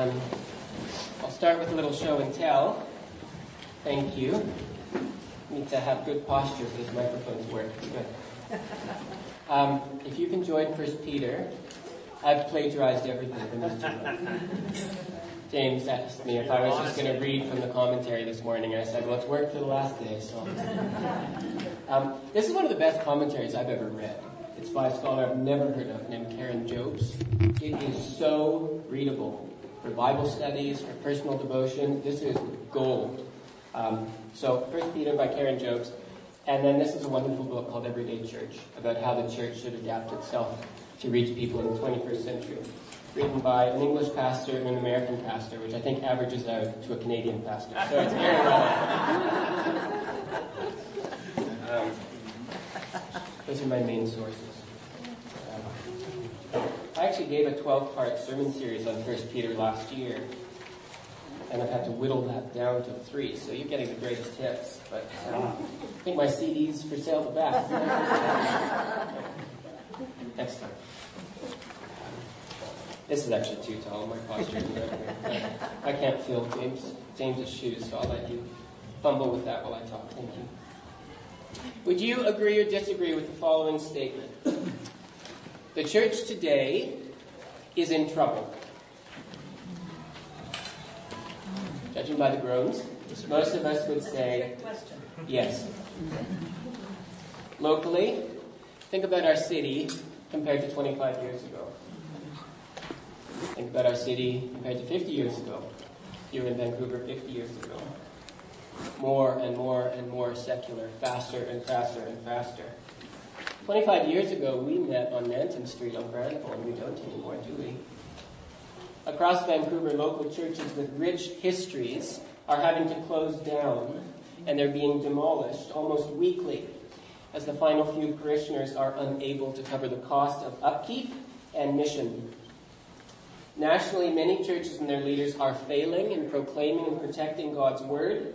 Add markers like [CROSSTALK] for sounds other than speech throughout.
Um, I'll start with a little show and tell. Thank you. I Need to have good posture so these microphones work. Good. [LAUGHS] Um, if you can join First Peter, I've plagiarized everything from two [LAUGHS] James asked me if I was just going to read from the commentary this morning. and I said, well, it's worked for the last day, so. [LAUGHS] Um, this is one of the best commentaries I've ever read. It's by a scholar I've never heard of named Karen Jobes. It is so readable for Bible studies, for personal devotion. This is gold. Um, so, First Peter by Karen Jobes. And then this is a wonderful book called Everyday Church about how the church should adapt itself to reach people in the 21st century. Written by an English pastor and an American pastor, which I think averages out to a Canadian pastor. So it's very relevant. [LAUGHS] Um, those are my main sources. Actually gave a 12 part sermon series on 1 Peter last year, and I've had to whittle that down to three, so you're getting the greatest hits. But um, I think my CD's for sale to back. Next time. This is actually too tall, my posture. I can't feel James James's shoes, so I'll let you fumble with that while I talk. Thank you. Would you agree or disagree with the following statement? The church today is in trouble. Judging by the groans, most of us would say yes. Locally, think about our city compared to 25 years ago. Think about our city compared to 50 years ago. You were in Vancouver 50 years ago. More and more and more secular, faster and faster and faster. 25 years ago, we met on Nanton Street on Granville, and we don't anymore, do we? Across Vancouver, local churches with rich histories are having to close down, and they're being demolished almost weekly as the final few parishioners are unable to cover the cost of upkeep and mission. Nationally, many churches and their leaders are failing in proclaiming and protecting God's Word,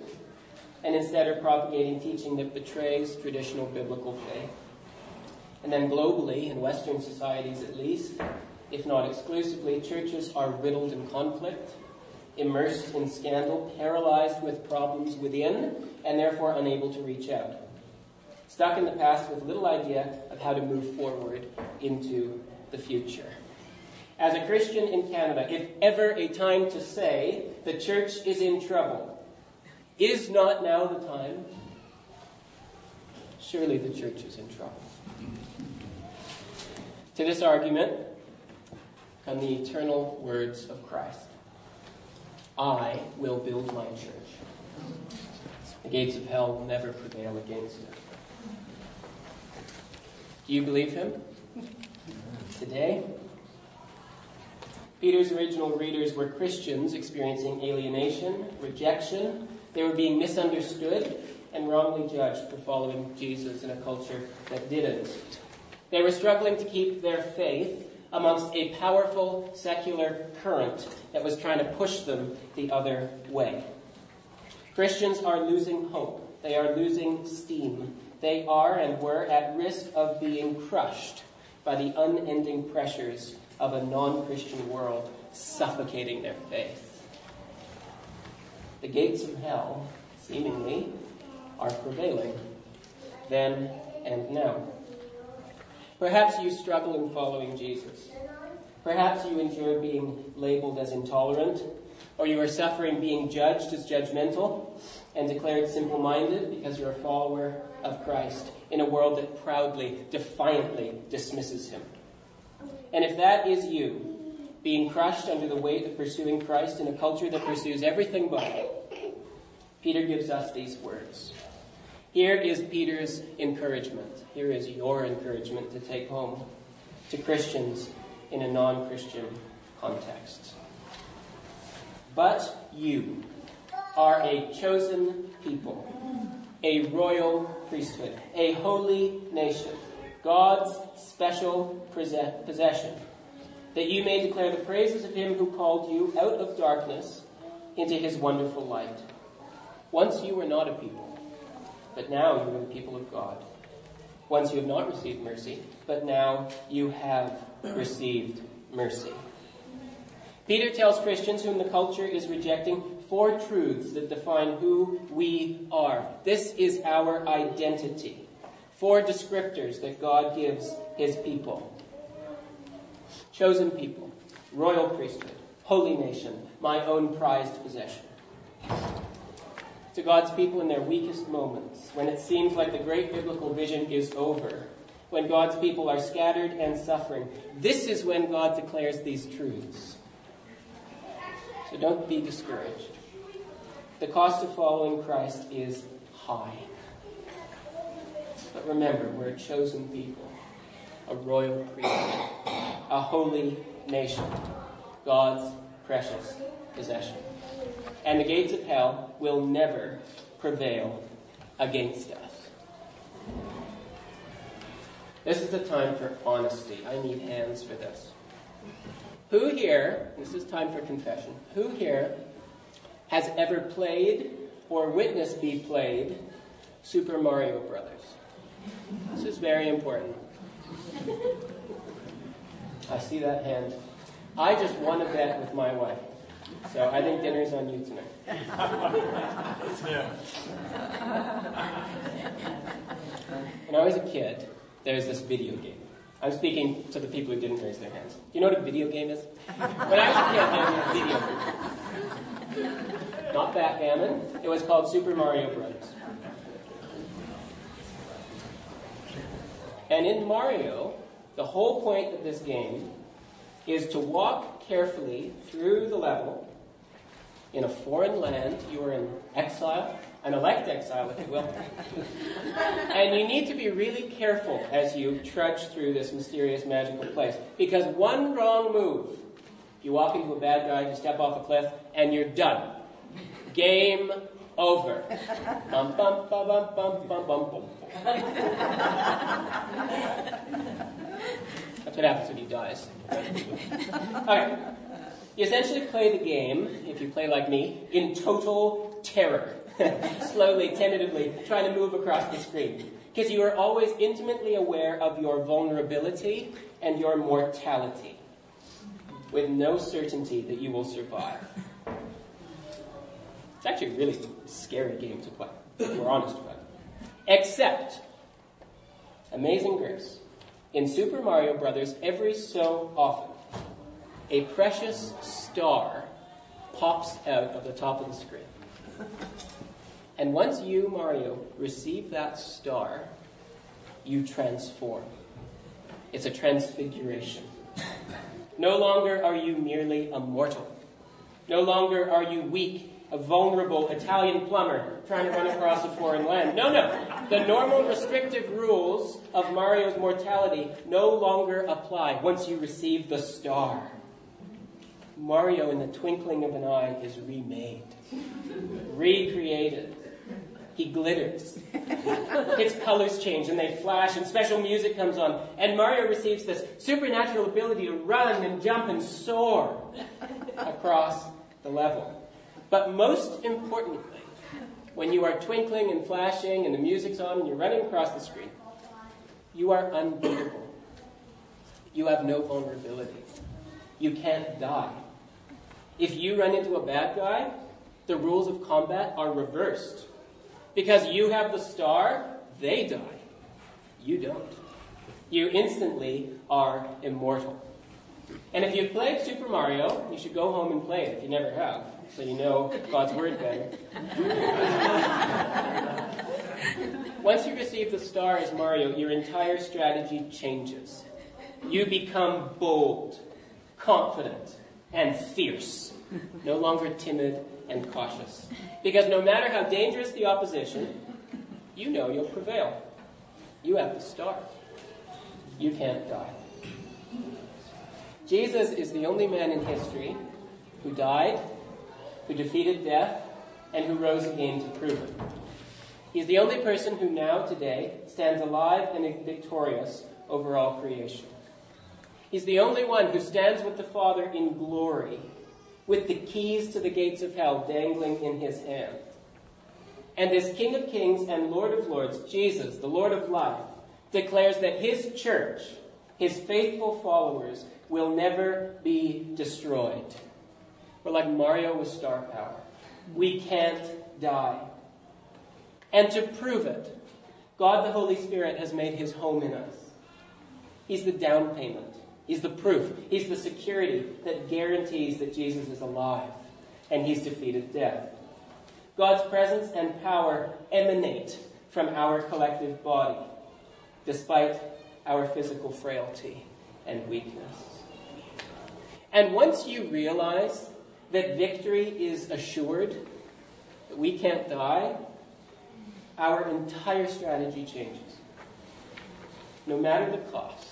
and instead are propagating teaching that betrays traditional biblical faith. And then globally, in Western societies at least, if not exclusively, churches are riddled in conflict, immersed in scandal, paralyzed with problems within, and therefore unable to reach out. Stuck in the past with little idea of how to move forward into the future. As a Christian in Canada, if ever a time to say the church is in trouble, is not now the time? Surely the church is in trouble. To this argument come the eternal words of Christ I will build my church. The gates of hell will never prevail against it. Do you believe him? Today? Peter's original readers were Christians experiencing alienation, rejection. They were being misunderstood and wrongly judged for following Jesus in a culture that didn't. They were struggling to keep their faith amongst a powerful secular current that was trying to push them the other way. Christians are losing hope. They are losing steam. They are and were at risk of being crushed by the unending pressures of a non Christian world suffocating their faith. The gates of hell, seemingly, are prevailing then and now. Perhaps you struggle in following Jesus. Perhaps you endure being labeled as intolerant, or you are suffering being judged as judgmental and declared simple minded because you're a follower of Christ in a world that proudly, defiantly dismisses him. And if that is you, being crushed under the weight of pursuing Christ in a culture that pursues everything but, Peter gives us these words. Here is Peter's encouragement. Here is your encouragement to take home to Christians in a non Christian context. But you are a chosen people, a royal priesthood, a holy nation, God's special possession, that you may declare the praises of him who called you out of darkness into his wonderful light. Once you were not a people, but now you are the people of God. Once you have not received mercy, but now you have received mercy. Peter tells Christians whom the culture is rejecting four truths that define who we are. This is our identity. Four descriptors that God gives his people chosen people, royal priesthood, holy nation, my own prized possession. To God's people in their weakest moments, when it seems like the great biblical vision is over, when God's people are scattered and suffering, this is when God declares these truths. So don't be discouraged. The cost of following Christ is high. But remember, we're a chosen people, a royal priesthood, a holy nation, God's precious possession. And the gates of hell will never prevail against us. This is the time for honesty. I need hands for this. Who here, this is time for confession, who here has ever played or witnessed be played Super Mario Brothers? This is very important. I see that hand. I just won a bet with my wife. So I think dinner's on you tonight. [LAUGHS] when I was a kid, there was this video game. I'm speaking to the people who didn't raise their hands. Do you know what a video game is? When I was a kid, there was a video game. Not backgammon. It was called Super Mario Brothers. And in Mario, the whole point of this game is to walk carefully through the level in a foreign land. You are in exile, an elect exile, if you will. [LAUGHS] and you need to be really careful as you trudge through this mysterious, magical place. Because one wrong move, you walk into a bad guy, you step off a cliff, and you're done. Game over. Bum, bum, bum, bum, bum, bum, bum, bum. [LAUGHS] That's what happens when he dies. Okay. You essentially play the game, if you play like me, in total terror. [LAUGHS] Slowly, tentatively, trying to move across the screen. Because you are always intimately aware of your vulnerability and your mortality, with no certainty that you will survive. It's actually a really scary game to play, if we're honest about it. Except, amazing grace, in Super Mario Brothers, every so often, a precious star pops out of the top of the screen. And once you, Mario, receive that star, you transform. It's a transfiguration. No longer are you merely a mortal. No longer are you weak, a vulnerable Italian plumber trying to run across a foreign land. No, no. The normal restrictive rules of Mario's mortality no longer apply once you receive the star. Mario, in the twinkling of an eye, is remade, recreated. He glitters. [LAUGHS] His colors change and they flash, and special music comes on. And Mario receives this supernatural ability to run and jump and soar across the level. But most importantly, when you are twinkling and flashing and the music's on and you're running across the screen, you are unbeatable. You have no vulnerability. You can't die. If you run into a bad guy, the rules of combat are reversed. Because you have the star, they die. You don't. You instantly are immortal. And if you've played Super Mario, you should go home and play it if you never have, so you know God's Word better. Once you receive the star as Mario, your entire strategy changes. You become bold, confident, and fierce, no longer timid and cautious. Because no matter how dangerous the opposition, you know you'll prevail. You have the star. You can't die. Jesus is the only man in history who died, who defeated death, and who rose again to prove it. He is the only person who now, today, stands alive and victorious over all creation. He's the only one who stands with the Father in glory, with the keys to the gates of hell dangling in his hand. And as King of Kings and Lord of Lords, Jesus, the Lord of life, declares that his church, his faithful followers, will never be destroyed. We're like Mario with star power. We can't die. And to prove it, God the Holy Spirit has made his home in us. He's the down payment. He's the proof. He's the security that guarantees that Jesus is alive and he's defeated death. God's presence and power emanate from our collective body, despite our physical frailty and weakness. And once you realize that victory is assured, that we can't die, our entire strategy changes. No matter the cost,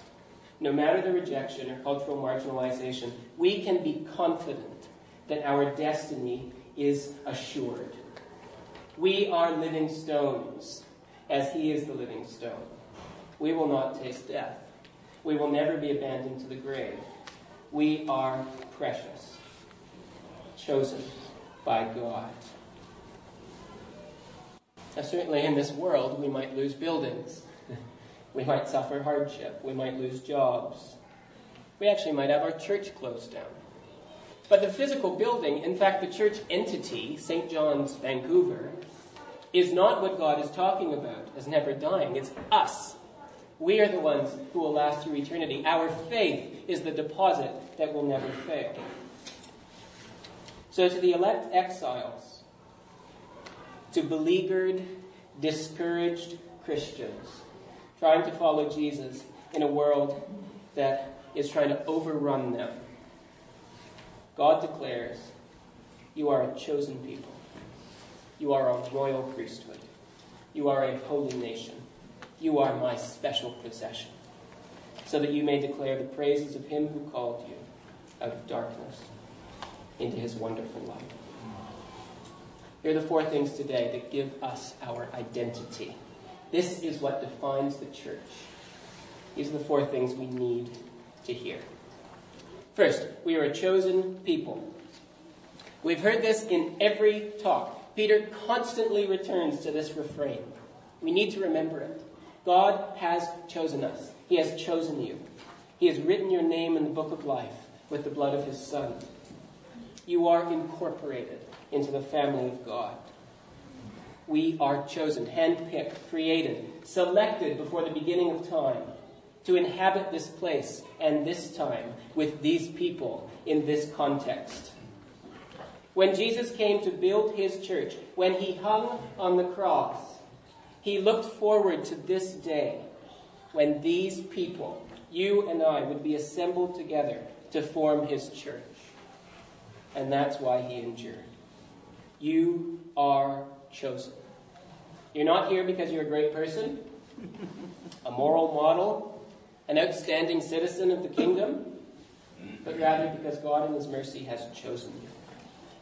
no matter the rejection or cultural marginalization, we can be confident that our destiny is assured. We are living stones, as He is the living stone. We will not taste death. We will never be abandoned to the grave. We are precious, chosen by God. Now, certainly in this world, we might lose buildings. we might suffer hardship. We might lose jobs. We actually might have our church closed down. But the physical building, in fact, the church entity, St. John's Vancouver, is not what God is talking about as never dying. It's us. We are the ones who will last through eternity. Our faith is the deposit that will never fail. So, to the elect exiles, to beleaguered, discouraged Christians trying to follow Jesus in a world that is trying to overrun them. God declares, You are a chosen people. You are a royal priesthood. You are a holy nation. You are my special possession, so that you may declare the praises of him who called you out of darkness into his wonderful light. Here are the four things today that give us our identity. This is what defines the church. These are the four things we need to hear. First, we are a chosen people. We've heard this in every talk. Peter constantly returns to this refrain. We need to remember it. God has chosen us. He has chosen you. He has written your name in the book of life with the blood of his Son. You are incorporated into the family of God. We are chosen, handpicked, created, selected before the beginning of time to inhabit this place and this time with these people in this context. When Jesus came to build his church, when he hung on the cross, he looked forward to this day when these people, you and I, would be assembled together to form his church. And that's why he endured. You are chosen. You're not here because you're a great person, a moral model, an outstanding citizen of the kingdom, but rather because God in His mercy has chosen you.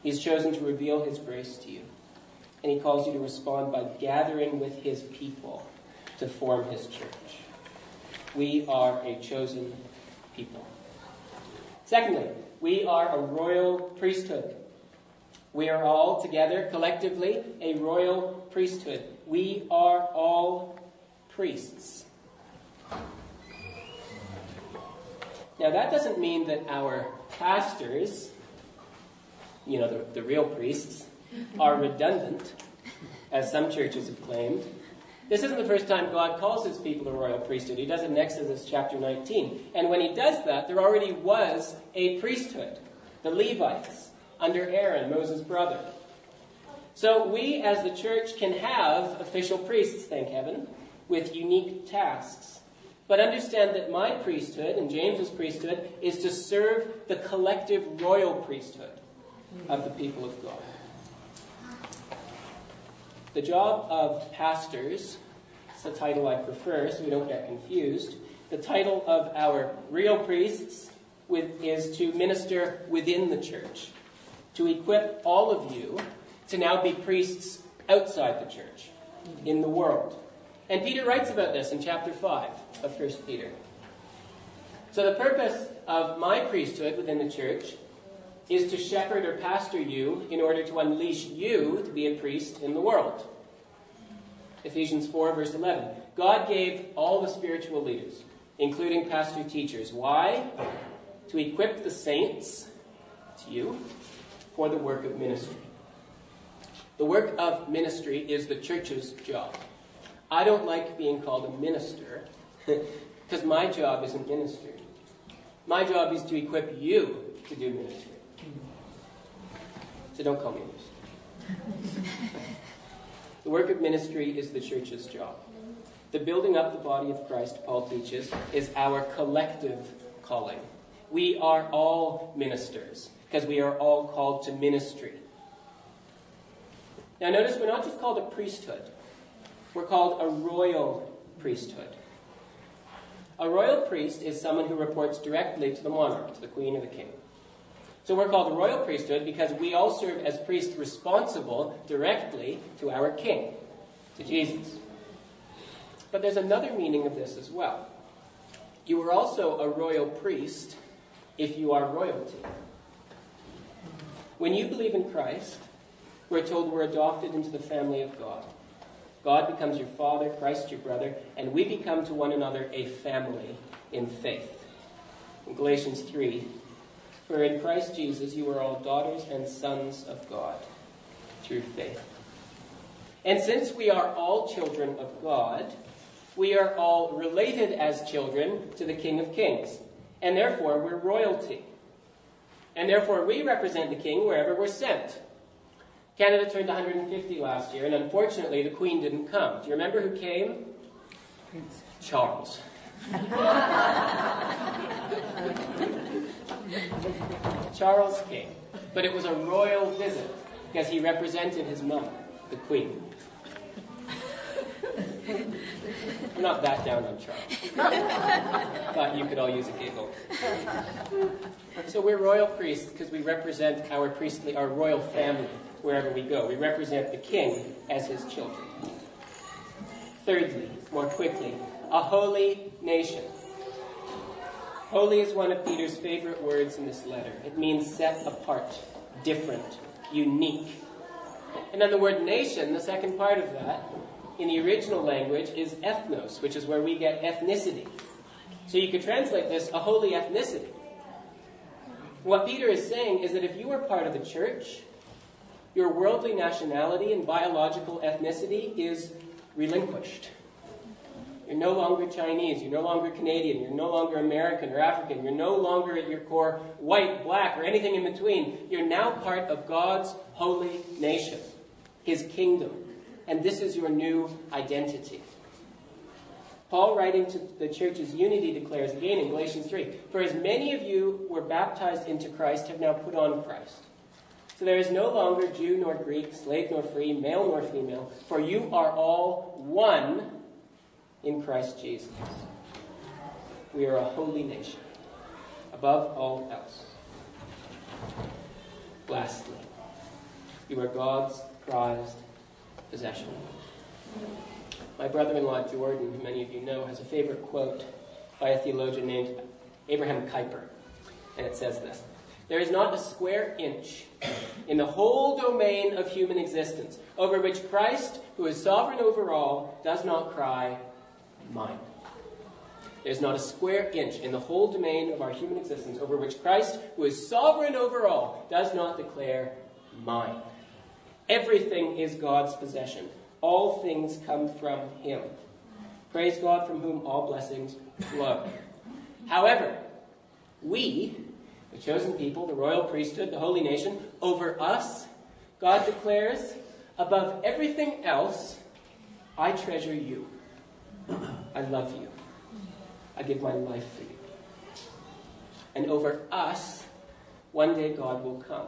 He's chosen to reveal His grace to you. And He calls you to respond by gathering with His people to form His church. We are a chosen people. Secondly, we are a royal priesthood. We are all together, collectively, a royal priesthood. We are all priests. Now, that doesn't mean that our pastors, you know, the, the real priests, are redundant, as some churches have claimed. This isn't the first time God calls his people a royal priesthood. He does it in Exodus chapter 19. And when he does that, there already was a priesthood, the Levites under Aaron, Moses' brother. So we as the church can have official priests, thank heaven, with unique tasks. But understand that my priesthood and James's priesthood is to serve the collective royal priesthood of the people of God. The job of pastors, it's the title I prefer so we don't get confused. The title of our real priests with, is to minister within the church to equip all of you to now be priests outside the church, in the world. And Peter writes about this in chapter 5 of 1 Peter. So, the purpose of my priesthood within the church is to shepherd or pastor you in order to unleash you to be a priest in the world. Ephesians 4, verse 11. God gave all the spiritual leaders, including pastor teachers. Why? To equip the saints, to you, for the work of ministry. The work of ministry is the church's job. I don't like being called a minister [LAUGHS] because my job isn't ministry. My job is to equip you to do ministry. So don't call me a minister. the work of ministry is the church's job. The building up the body of Christ, Paul teaches, is our collective calling. We are all ministers because we are all called to ministry. Now, notice we're not just called a priesthood, we're called a royal priesthood. A royal priest is someone who reports directly to the monarch, to the queen or the king. So we're called the royal priesthood because we all serve as priests responsible directly to our king, to Jesus. But there's another meaning of this as well. You are also a royal priest if you are royalty. When you believe in Christ, we're told we're adopted into the family of God. God becomes your father, Christ your brother, and we become to one another a family in faith. In Galatians 3, for in Christ Jesus you are all daughters and sons of God through faith. And since we are all children of God, we are all related as children to the King of Kings. And therefore, we're royalty. And therefore, we represent the King wherever we're sent. Canada turned 150 last year, and unfortunately, the Queen didn't come. Do you remember who came? Prince. Charles. [LAUGHS] [LAUGHS] Charles came. But it was a royal visit because he represented his mother, the Queen. I'm not that down on Charles. [LAUGHS] Thought you could all use a giggle. So we're royal priests because we represent our priestly, our royal family wherever we go. We represent the king as his children. Thirdly, more quickly, a holy nation. Holy is one of Peter's favorite words in this letter. It means set apart, different, unique. And then the word nation, the second part of that, in the original language is ethnos, which is where we get ethnicity. So you could translate this a holy ethnicity. What Peter is saying is that if you are part of the church, your worldly nationality and biological ethnicity is relinquished. You're no longer Chinese, you're no longer Canadian, you're no longer American or African, you're no longer at your core white, black, or anything in between. You're now part of God's holy nation, His kingdom. And this is your new identity. Paul, writing to the church's unity, declares again in Galatians 3 For as many of you were baptized into Christ have now put on Christ. So there is no longer Jew nor Greek, slave nor free, male nor female, for you are all one in Christ Jesus. We are a holy nation, above all else. Lastly, you are God's prized possession. My brother in law, Jordan, who many of you know, has a favorite quote by a theologian named Abraham Kuyper. And it says this there is not a square inch in the whole domain of human existence over which Christ, who is sovereign over all, does not cry, Mine. There's not a square inch in the whole domain of our human existence over which Christ, who is sovereign over all, does not declare, Mine. Everything is God's possession. All things come from Him. Praise God from whom all blessings flow. However, we, the chosen people, the royal priesthood, the holy nation, over us, God declares, above everything else, I treasure you. [CLEARS THROAT] I love you. I give my life for you. And over us, one day God will come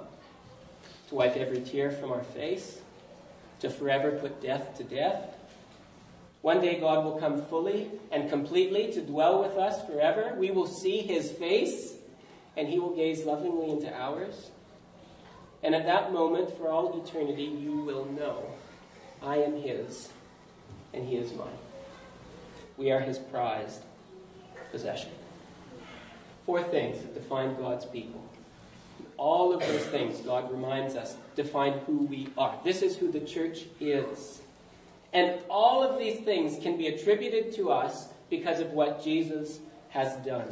to wipe every tear from our face, to forever put death to death. One day God will come fully and completely to dwell with us forever. We will see his face and he will gaze lovingly into ours. And at that moment, for all eternity, you will know I am his and he is mine. We are his prized possession. Four things that define God's people. All of those things, God reminds us, define who we are. This is who the church is. And all of these things can be attributed to us because of what Jesus has done.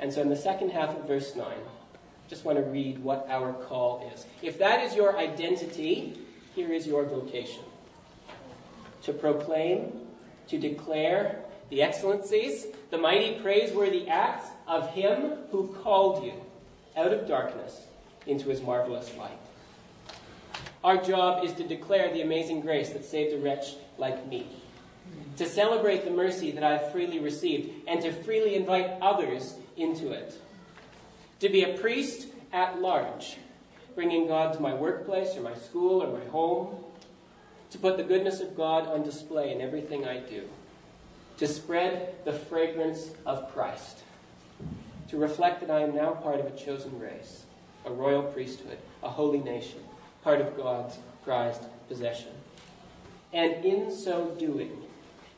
And so in the second half of verse 9, I just want to read what our call is. If that is your identity, here is your vocation to proclaim, to declare the excellencies, the mighty praiseworthy acts of Him who called you out of darkness into His marvelous light. Our job is to declare the amazing grace that saved a wretch like me, to celebrate the mercy that I've freely received, and to freely invite others into it. To be a priest at large, bringing God to my workplace or my school or my home, to put the goodness of God on display in everything I do, to spread the fragrance of Christ, to reflect that I am now part of a chosen race, a royal priesthood, a holy nation, part of God's prized possession. And in so doing,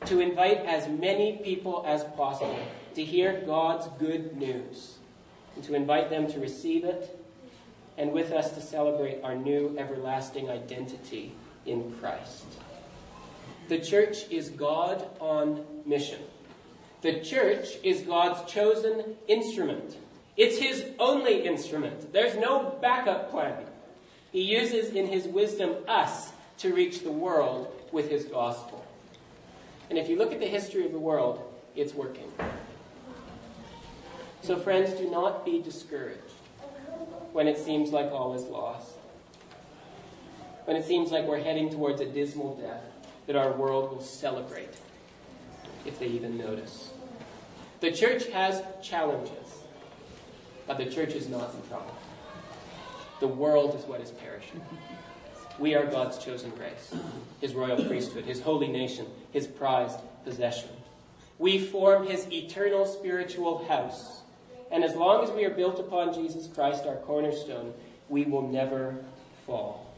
to invite as many people as possible to hear God's good news, and to invite them to receive it, and with us to celebrate our new everlasting identity in Christ. The church is God on mission. The church is God's chosen instrument. It's his only instrument. There's no backup plan. He uses in his wisdom us to reach the world with his gospel. And if you look at the history of the world, it's working. So, friends, do not be discouraged when it seems like all is lost when it seems like we're heading towards a dismal death that our world will celebrate, if they even notice. The church has challenges, but the church is not in trouble. The world is what is perishing. We are God's chosen race, His royal priesthood, His holy nation, His prized possession. We form His eternal spiritual house. And as long as we are built upon Jesus Christ, our cornerstone, we will never fall.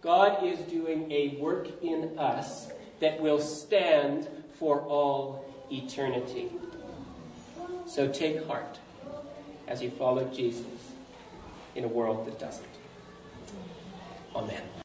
God is doing a work in us that will stand for all eternity. So take heart as you follow Jesus in a world that doesn't. Amen.